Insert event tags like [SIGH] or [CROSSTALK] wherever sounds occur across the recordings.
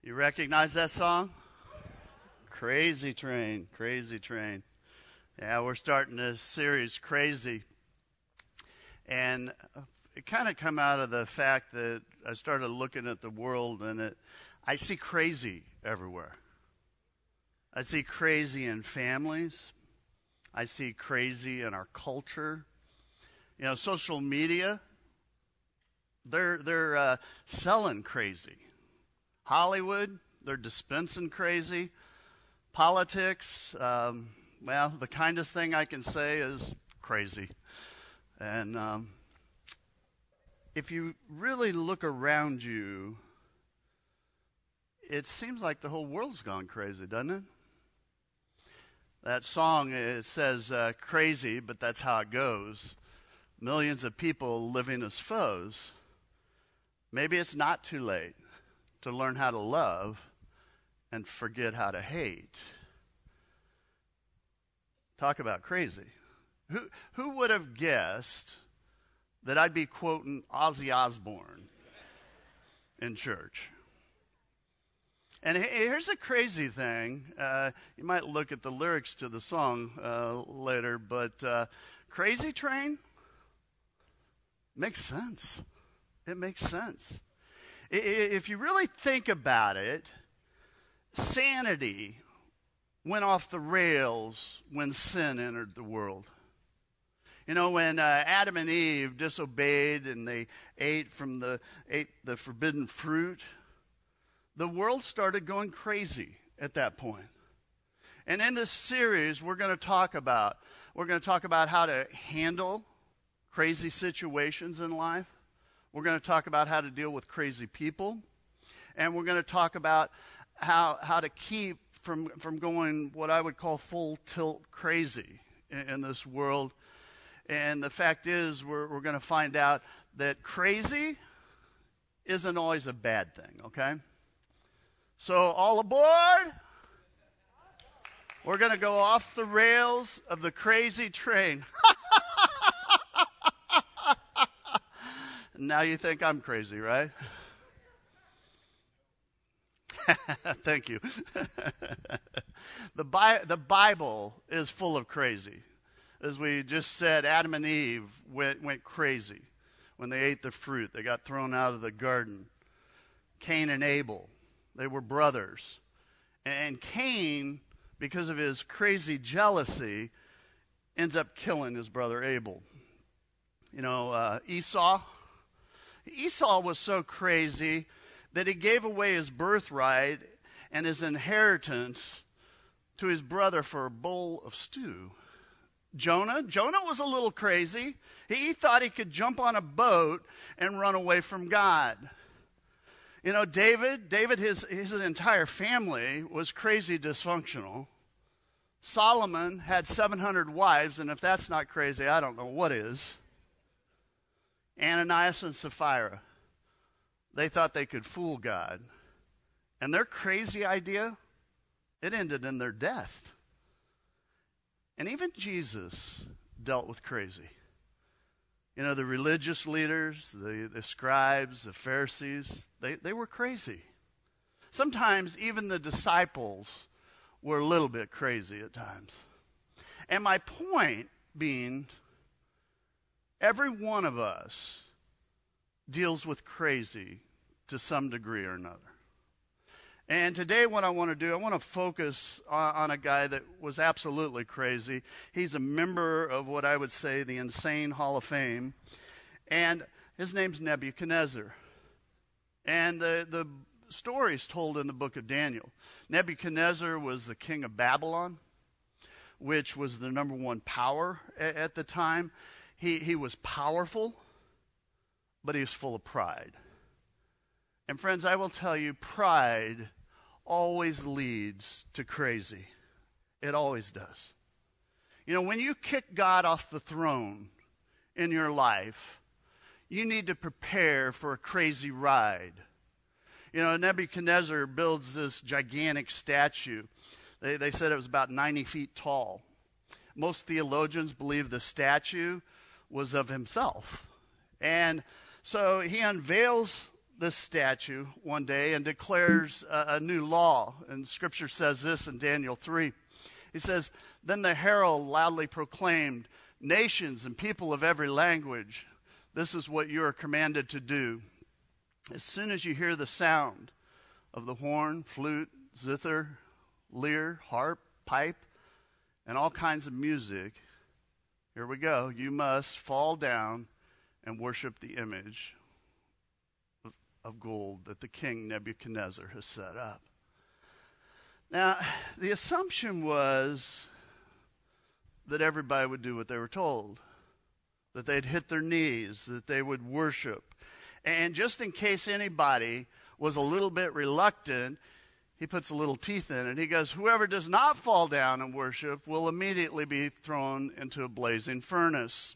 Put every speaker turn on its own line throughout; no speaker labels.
You recognize that song? Crazy Train, Crazy Train. Yeah, we're starting this series, Crazy. And it kind of come out of the fact that I started looking at the world and it, I see crazy everywhere. I see crazy in families. I see crazy in our culture. You know, social media, they're, they're uh, selling crazy. Hollywood, they're dispensing crazy. Politics, um, well, the kindest thing I can say is crazy. And um, if you really look around you, it seems like the whole world's gone crazy, doesn't it? That song, it says uh, crazy, but that's how it goes. Millions of people living as foes. Maybe it's not too late to learn how to love and forget how to hate. Talk about crazy. Who, who would have guessed that I'd be quoting Ozzy Osbourne in church? And here's the crazy thing. Uh, you might look at the lyrics to the song uh, later, but uh, Crazy Train makes sense. It makes sense. If you really think about it, sanity went off the rails when sin entered the world. You know, when uh, Adam and Eve disobeyed and they ate from the ate the forbidden fruit, the world started going crazy at that point. And in this series, we're going to talk about we're going to talk about how to handle crazy situations in life. We're going to talk about how to deal with crazy people. And we're going to talk about how, how to keep from, from going what I would call full tilt crazy in, in this world. And the fact is, we're, we're going to find out that crazy isn't always a bad thing, okay? So, all aboard! We're going to go off the rails of the crazy train. [LAUGHS] Now you think I'm crazy, right? [LAUGHS] Thank you. [LAUGHS] the, Bi- the Bible is full of crazy. As we just said, Adam and Eve went, went crazy when they ate the fruit. They got thrown out of the garden. Cain and Abel, they were brothers. And Cain, because of his crazy jealousy, ends up killing his brother Abel. You know, uh, Esau, Esau was so crazy that he gave away his birthright and his inheritance to his brother for a bowl of stew. Jonah, Jonah was a little crazy. He thought he could jump on a boat and run away from God. You know, David, David, his, his entire family was crazy dysfunctional. Solomon had 700 wives, and if that's not crazy, I don't know what is. Ananias and Sapphira. They thought they could fool God. And their crazy idea, it ended in their death. And even Jesus dealt with crazy. You know, the religious leaders, the, the scribes, the Pharisees, they, they were crazy. Sometimes even the disciples were a little bit crazy at times. And my point being, Every one of us deals with crazy to some degree or another. And today, what I want to do, I want to focus on, on, a guy that was absolutely crazy. He's a member of what I would say the Insane Hall of Fame. And his name's Nebuchadnezzar. And the, the story is told in the book of Daniel. Nebuchadnezzar was the king of Babylon, which was the number one power at, at the time. He, he was powerful, but he was full of pride. And friends, I will tell you, pride always leads to crazy. It always does. You know, when you kick God off the throne in your life, you need to prepare for a crazy ride. You know, Nebuchadnezzar builds this gigantic statue. They, they said it was about 90 feet tall. Most theologians believe the statue was of himself. And so he unveils this statue one day and declares a, a new law. And scripture says this in Daniel 3. He says, Then the herald loudly proclaimed, Nations and people of every language, this is what you are commanded to do. As soon as you hear the sound of the horn, flute, zither, lyre, harp, pipe, and all kinds of music, here we go. You must fall down and worship the image of, gold that the king Nebuchadnezzar has set up. Now, the assumption was that everybody would do what they were told, that they'd hit their knees, that they would worship. And just in case anybody was a little bit reluctant, he puts a little teeth in it. He goes, Whoever does not fall down and worship will immediately be thrown into a blazing furnace.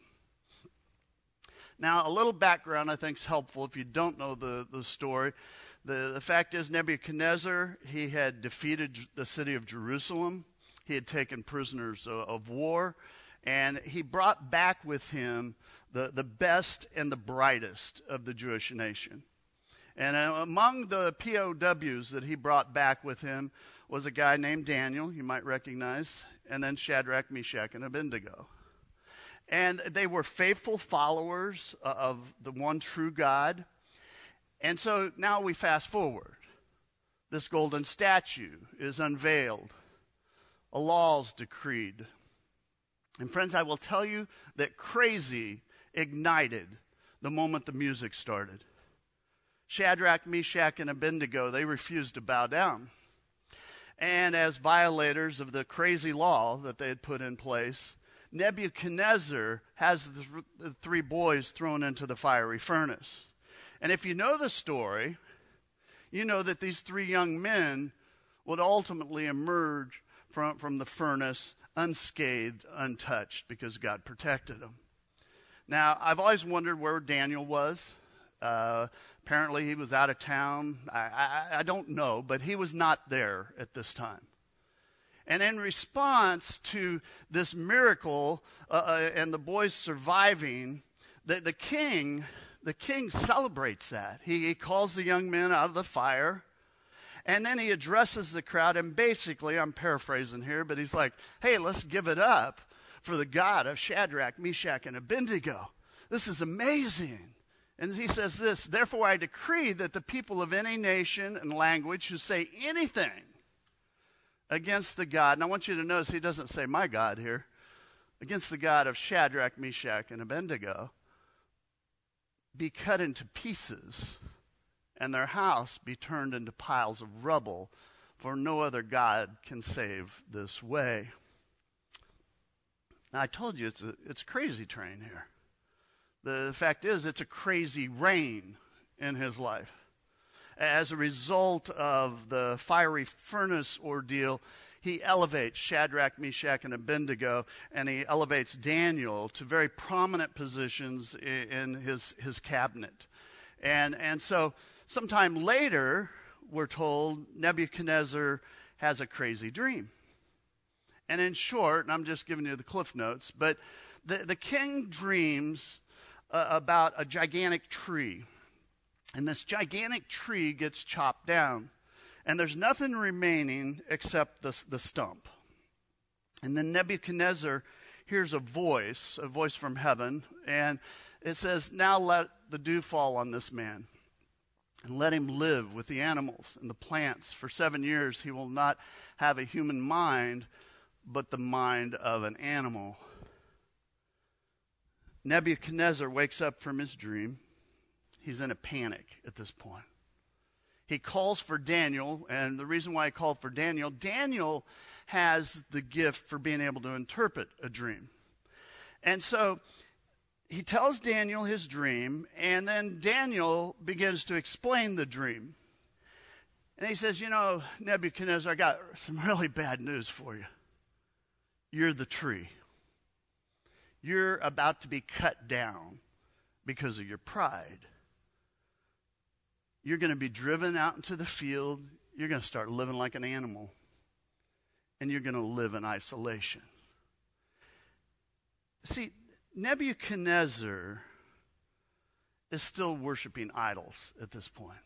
Now, a little background I think is helpful if you don't know the, the story. The, the fact is, Nebuchadnezzar, he had defeated the city of Jerusalem. He had taken prisoners of, of war. And he brought back with him the, the best and the brightest of the Jewish nation. And uh, among the POWs that he brought back with him was a guy named Daniel, you might recognize, and then Shadrach, Meshach, and Abednego. And they were faithful followers uh, of the one true God. And so now we fast forward. This golden statue is unveiled, a law is decreed. And friends, I will tell you that crazy ignited the moment the music started. Shadrach, Meshach, and Abednego, they refused to bow down. And as violators of the crazy law that they had put in place, Nebuchadnezzar has the, three boys thrown into the fiery furnace. And if you know the story, you know that these three young men would ultimately emerge from, from the furnace unscathed, untouched, because God protected them. Now, I've always wondered where Daniel was. Uh, apparently, he was out of town. I, I, I don't know, but he was not there at this time. And in response to this miracle uh, uh, and the boys surviving, the, the king the king celebrates that. He, he calls the young men out of the fire, and then he addresses the crowd. And basically, I'm paraphrasing here, but he's like, "Hey, let's give it up for the God of Shadrach, Meshach, and Abednego. This is amazing." And he says this Therefore, I decree that the people of any nation and language who say anything against the God, and I want you to notice he doesn't say my God here, against the God of Shadrach, Meshach, and Abednego, be cut into pieces, and their house be turned into piles of rubble, for no other God can save this way. Now, I told you it's a, it's a crazy train here. The fact is, it's a crazy reign in his life. As a result of the fiery furnace ordeal, he elevates Shadrach, Meshach, and Abednego, and he elevates Daniel to very prominent positions in his, his cabinet. And, and so, sometime later, we're told Nebuchadnezzar has a crazy dream. And in short, and I'm just giving you the cliff notes, but the, the king dreams uh, about a gigantic tree. And this gigantic tree gets chopped down. And there's nothing remaining except the, the stump. And then Nebuchadnezzar hears a voice, a voice from heaven, and it says, Now let the dew fall on this man, and let him live with the animals and the plants. For seven years he will not have a human mind, but the mind of an animal. Nebuchadnezzar wakes up from his dream. He's in a panic at this point. He calls for Daniel, and the reason why he called for Daniel, Daniel has the gift for being able to interpret a dream. And so he tells Daniel his dream, and then Daniel begins to explain the dream. And he says, You know, Nebuchadnezzar, I got some [LAUGHS] really bad news for you. You're the tree you're about to be cut down because of your pride. You're going to be driven out into the field. You're going to start living like an animal. And you're going to live in isolation. See, Nebuchadnezzar is still worshiping idols at this point.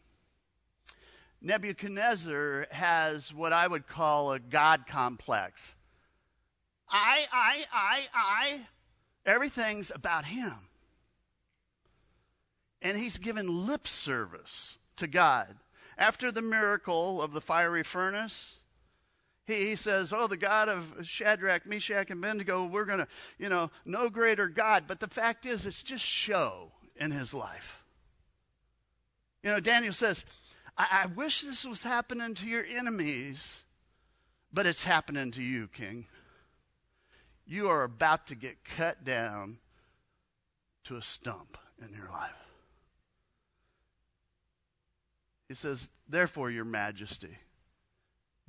Nebuchadnezzar has what I would call a God complex. I, I, I, I, everything's about him. And he's given lip service to God. After the miracle of the fiery furnace, he, he says, Oh, the God of Shadrach, Meshach, and Abednego, we're going to, you know, no greater God. But the fact is, it's just show in his life. You know, Daniel says, I, I wish this was happening to your enemies, but it's happening to you, King. You are about to get cut down to a stump in your life. He says, Therefore, Your Majesty,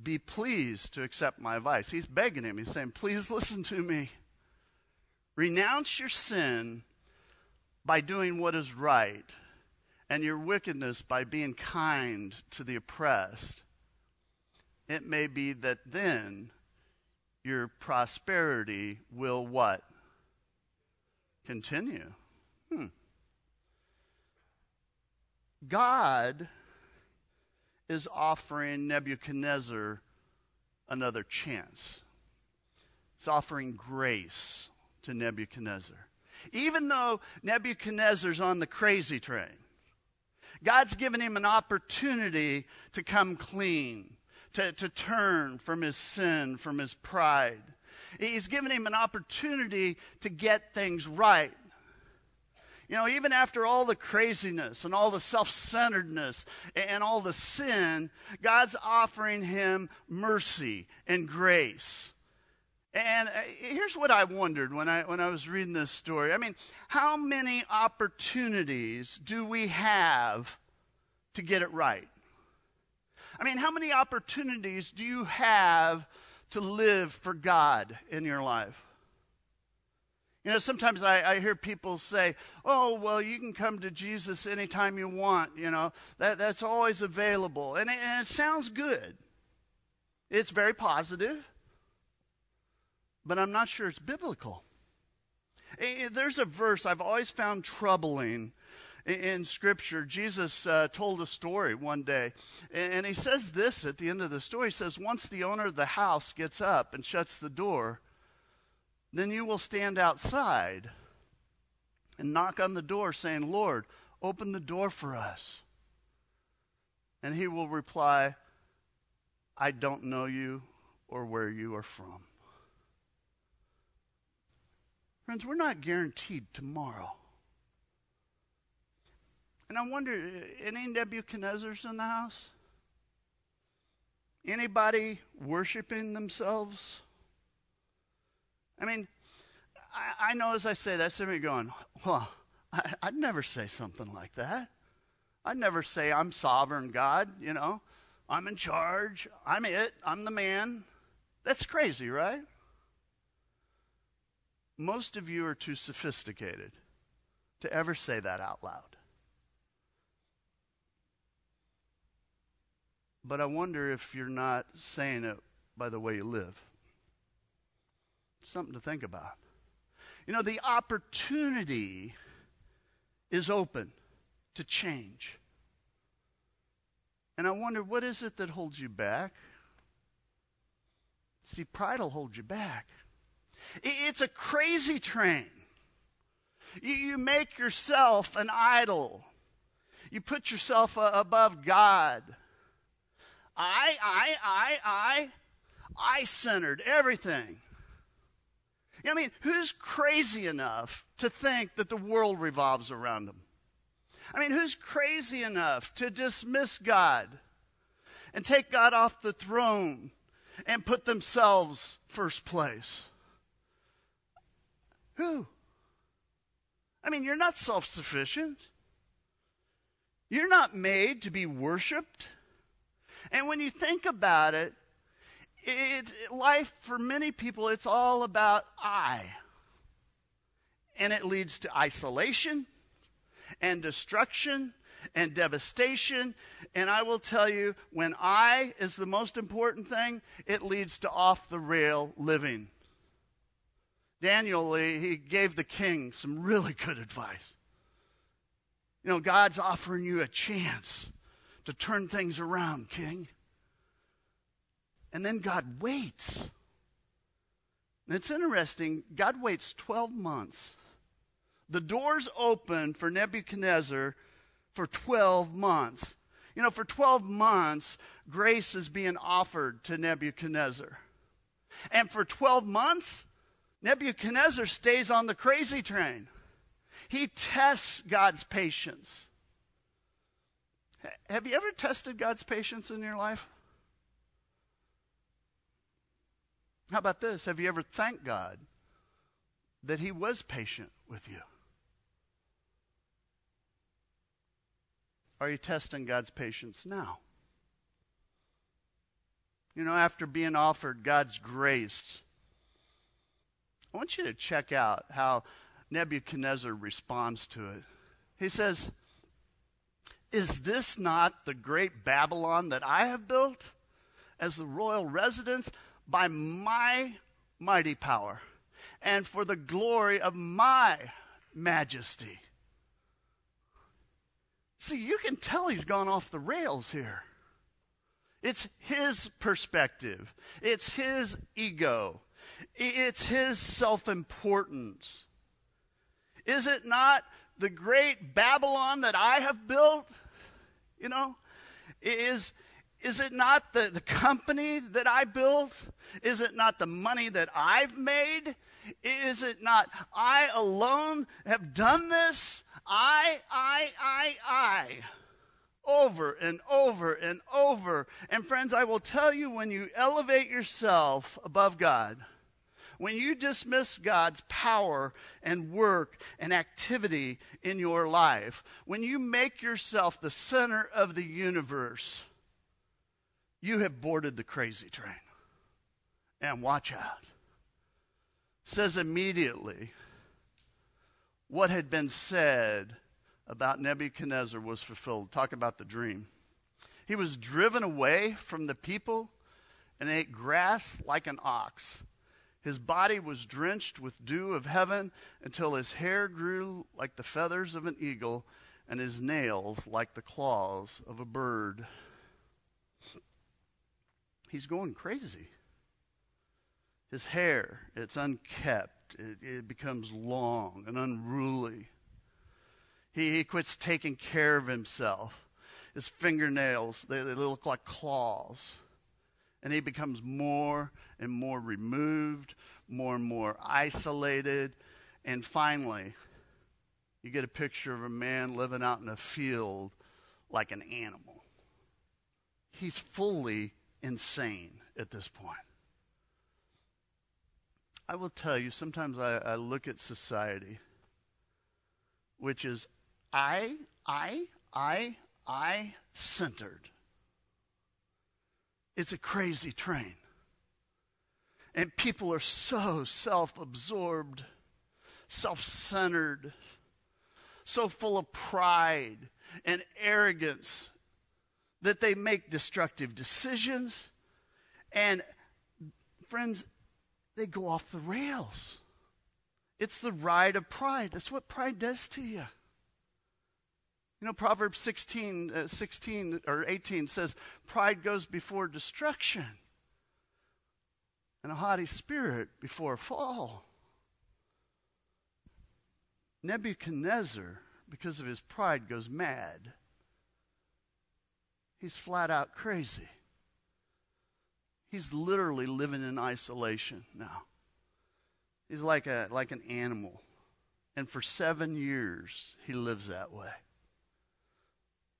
be pleased to accept my advice. He's begging him. He's saying, Please listen to me. Renounce your sin by doing what is right, and your wickedness by being kind to the oppressed. It may be that then your prosperity will what? Continue. Hmm. God is offering Nebuchadnezzar another chance. It's offering grace to Nebuchadnezzar. Even though Nebuchadnezzar's on the crazy train, God's given him an opportunity to come clean, to, to turn from his sin, from his pride. He's given him an opportunity to get things right. You know, even after all the craziness and all the self centeredness and all the sin, God's offering him mercy and grace. And uh, here's what I wondered when I, when I was reading this story. I mean, how many opportunities do we have to get it right? I mean, how many opportunities do you have to live for God in your life? You know, sometimes I, I, hear people say, oh, well, you can come to Jesus anytime you want. You know, that, that's always available. And it, and it sounds good, it's very positive, but I'm not sure it's biblical. There's a verse I've always found troubling in Scripture. Jesus uh, told a story one day, and he says this at the end of the story. He says, Once the owner of the house gets up and shuts the door, then you will stand outside and knock on the door, saying, Lord, open the door for us. And he will reply, I don't know you or where you are from. Friends, we're not guaranteed tomorrow. And I wonder, uh, any Nebuchadnezzars in the house? Anybody worshiping themselves? I mean, I, I know as I say that, some of you going, well, I, I'd never say something like that. I'd never say I'm sovereign God, you know. I'm in charge. I'm it. I'm the man. That's crazy, right? Most of you are too sophisticated to ever say that out loud. But I wonder if you're not saying it by the way you live. Something to think about. You know, the opportunity is open to change. And I wonder, what is it that holds you back? See, pride will hold you back. It's a crazy train. You make yourself an idol. You put yourself above God. I, I, I, I, I centered everything. I mean, who's crazy enough to think that the world revolves around them? I mean, who's crazy enough to dismiss God and take God off the throne and put themselves first place? Who? I mean, you're not self sufficient. You're not made to be worshiped. And when you think about it, it, life for many people, it's all about I. And it leads to isolation and destruction and devastation. And I will tell you, when I is the most important thing, it leads to off the rail living. Daniel, he gave the king some really good advice. You know, God's offering you a chance to turn things around, King. And then God waits. And it's interesting, God waits 12 months. The doors open for Nebuchadnezzar for 12 months. You know, for 12 months, grace is being offered to Nebuchadnezzar. And for 12 months, Nebuchadnezzar stays on the crazy train. He tests God's patience. Have you ever tested God's patience in your life? How about this? Have you ever thanked God that He was patient with you? Are you testing God's patience now? You know, after being offered God's grace, I want you to check out how Nebuchadnezzar responds to it. He says, Is this not the great Babylon that I have built as the royal residence by my mighty power and for the glory of my majesty? See, you can tell he's gone off the rails here. It's his perspective, it's his ego, it's his self importance. Is it not the great Babylon that I have built? You know, is, is it not the, the company that I built? Is it not the money that I've made? Is it not I alone have done this? I, I, I, I. Over and over and over. And friends, I will tell you when you elevate yourself above God, when you dismiss God's power and work and activity in your life, when you make yourself the center of the universe, you have boarded the crazy train. And watch out. says immediately what had been said about Nebuchadnezzar was fulfilled. Talk about the dream. He was driven away from the people and ate grass like an ox. His body was drenched with dew of heaven until his hair grew like the feathers of an eagle and his nails like the claws of a bird. He's going crazy. His hair, it's unkept, it, it becomes long and unruly. He, he quits taking care of himself. His fingernails, they, they look like claws. And he becomes more and more removed, more and more isolated. And finally, you get a picture of a man living out in a field like an animal. He's fully insane at this point. I will tell you, sometimes I, I look at society, which is I, I, I, I centered. It's a crazy train. And people are so self absorbed, self centered, so full of pride and arrogance that they make destructive decisions. And, friends, they go off the rails. It's the ride of pride. That's what pride does to you. You know, Proverbs 16, uh, 16 or 18 says, Pride goes before destruction, and a haughty spirit before a fall. Nebuchadnezzar, because of his pride, goes mad. He's flat out crazy. He's literally living in isolation now. He's like, a, like an animal. And for seven years, he lives that way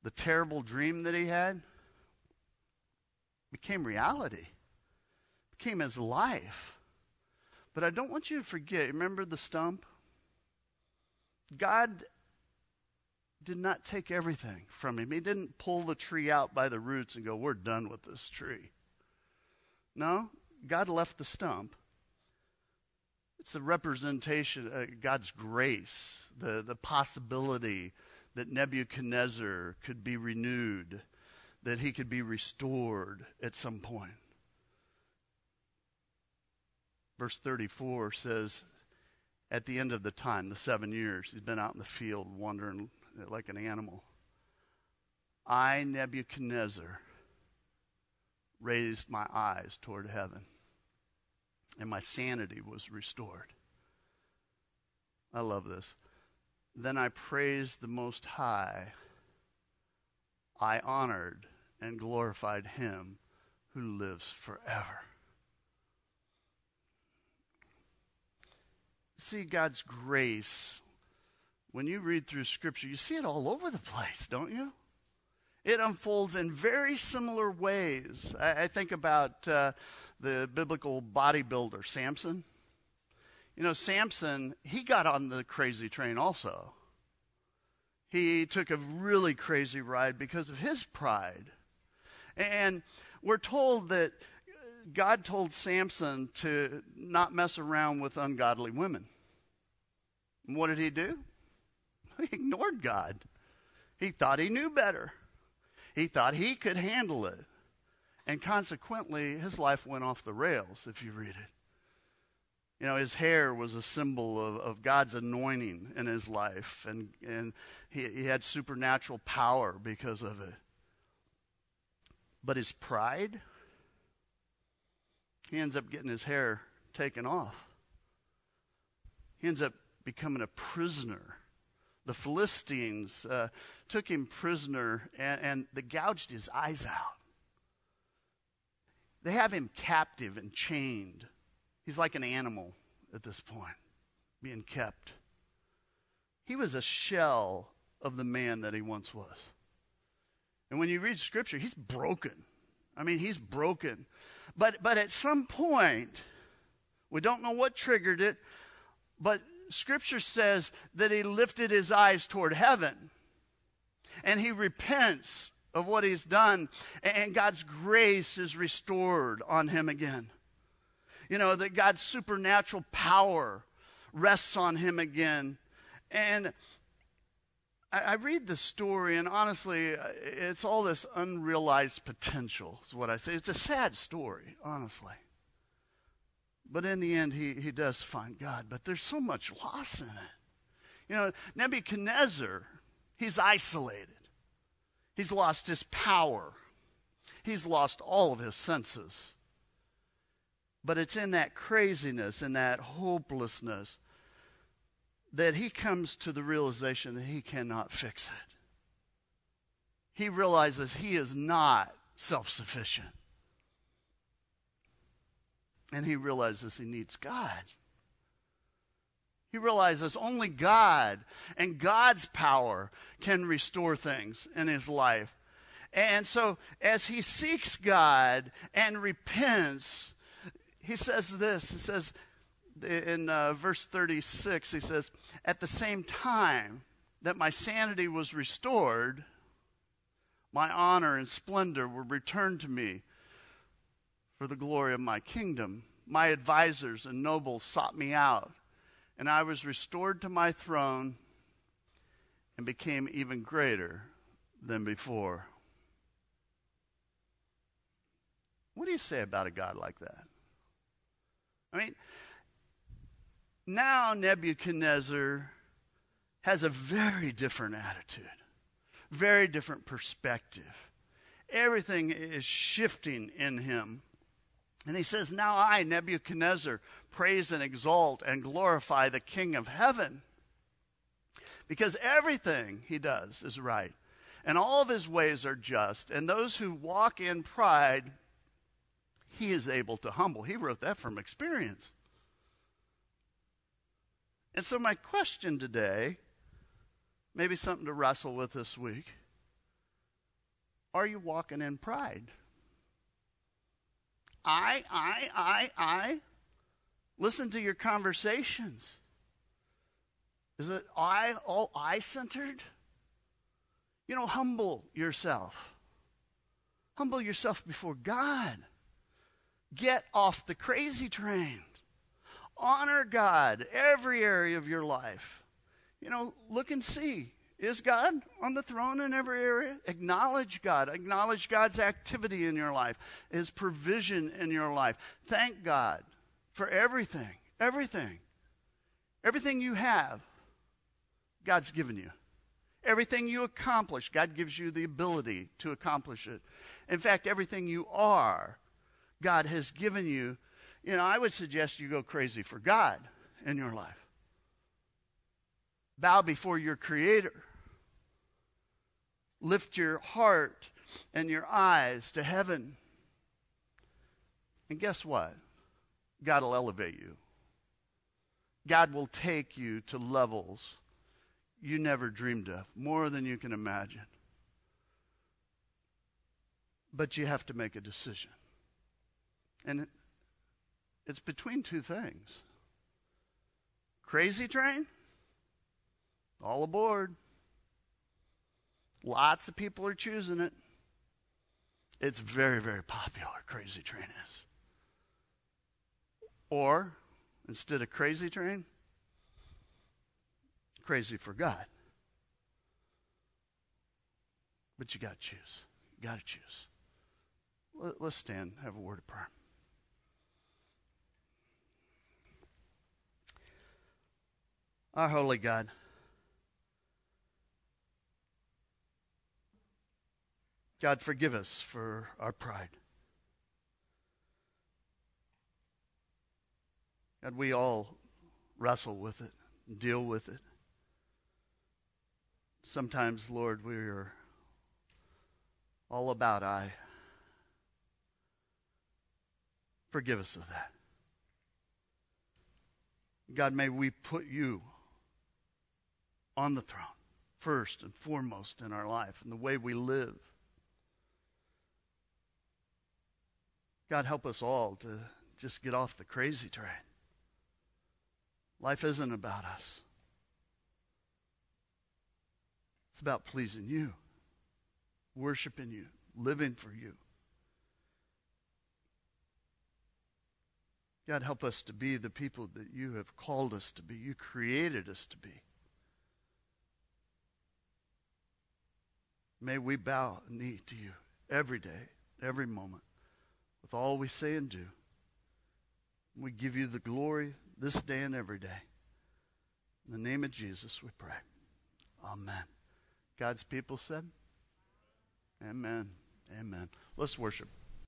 the terrible dream that he had became reality, became his life. But I don't want you to forget, remember the stump? God did not take everything from him. He didn't pull the tree out by the roots and go, We're done with this tree. No, God left the stump. It's a representation of God's grace, the, the possibility that Nebuchadnezzar could be renewed, that he could be restored at some point. Verse 34 says, at the end of the time, the seven years, he's been out in the field wandering like an animal. I, Nebuchadnezzar, raised my eyes toward heaven, and my sanity was restored. I love this. Then I praised the Most High. I honored and glorified him who lives forever. See God's grace. When you read through Scripture, you see it all over the place, don't you? It unfolds in very similar ways. I, I think about uh, the biblical bodybuilder, Samson. You know, Samson, he got on the crazy train also. He took a really crazy ride because of his pride. And we're told that God told Samson to not mess around with ungodly women. What did he do? [LAUGHS] He ignored God. He thought he knew better. He thought he could handle it. And consequently, his life went off the rails, if you read it. You know, his hair was a symbol of, of God's anointing in his life, and, and he, he had supernatural power because of it. But his pride, he ends up getting his hair taken off. He ends up becoming a prisoner. The Philistines uh, took him prisoner and, and they gouged his eyes out. They have him captive and chained He's like an animal at this point, being kept. He was a shell of the man that he once was. And when you read scripture, he's broken. I mean, he's broken. But but at some point, we don't know what triggered it, but scripture says that he lifted his eyes toward heaven. And he repents of what he's done, and God's grace is restored on him again. You know, that God's supernatural power rests on him again. And I, I read the story, and honestly, it's all this unrealized potential, is what I say. It's a sad story, honestly. But in the end, he, he does find God. But there's so much loss in it. You know, Nebuchadnezzar, he's isolated. He's lost his power. He's lost all of his senses. But it's in that craziness and that hopelessness that he comes to the realization that he cannot fix it. He realizes he is not self sufficient. And he realizes he needs God. He realizes only God and God's power can restore things in his life. And so, as he seeks God and repents, he says this. He says in uh, verse 36, he says, At the same time that my sanity was restored, my honor and splendor were returned to me for the glory of my kingdom. My advisors and nobles sought me out, and I was restored to my throne and became even greater than before. What do you say about a God like that? I mean, now Nebuchadnezzar has a very different attitude, very different perspective. Everything is shifting in him. And he says, Now I, Nebuchadnezzar, praise and exalt and glorify the King of heaven. Because everything he does is right, and all of his ways are just, and those who walk in pride he is able to humble. He wrote that from experience. And so, my question today, maybe something to wrestle with this week are you walking in pride? I, I, I, I. Listen to your conversations. Is it I, oh, all I centered? You know, humble yourself. Humble yourself before God. Get off the crazy train. Honor God every area of your life. You know, look and see. Is God on the throne in every area? Acknowledge God. Acknowledge God's activity in your life, His provision in your life. Thank God for everything. Everything. Everything you have, God's given you. Everything you accomplish, God gives you the ability to accomplish it. In fact, everything you are, God has given you. You know, I would suggest you go crazy for God in your life. Bow before your Creator. Lift your heart and your eyes to heaven. And guess what? God will elevate you. God will take you to levels you never dreamed of, more than you can imagine. But you have to make a decision. And it's between two things crazy train, all aboard. Lots of people are choosing it. It's very, very popular, Crazy Train is. Or, instead of Crazy Train, Crazy for God. But you got to choose. You got to choose. Let, us stand, have a word of prayer. Our holy God. God, forgive us for our pride. God, we all wrestle with it, deal with it. Sometimes, Lord, we are all about I. Forgive us of that. God, may we put you on the throne first and foremost in our life and the way we live. God, help us all to just get off the crazy train. Life isn't about us, it's about pleasing you, worshiping you, living for you. God, help us to be the people that you have called us to be, you created us to be. May we bow a knee to you every day, every moment with all we say and do. We give you the glory this day and every day. In the name of Jesus, we pray. Amen. God's people said, Amen. Amen. Let's worship.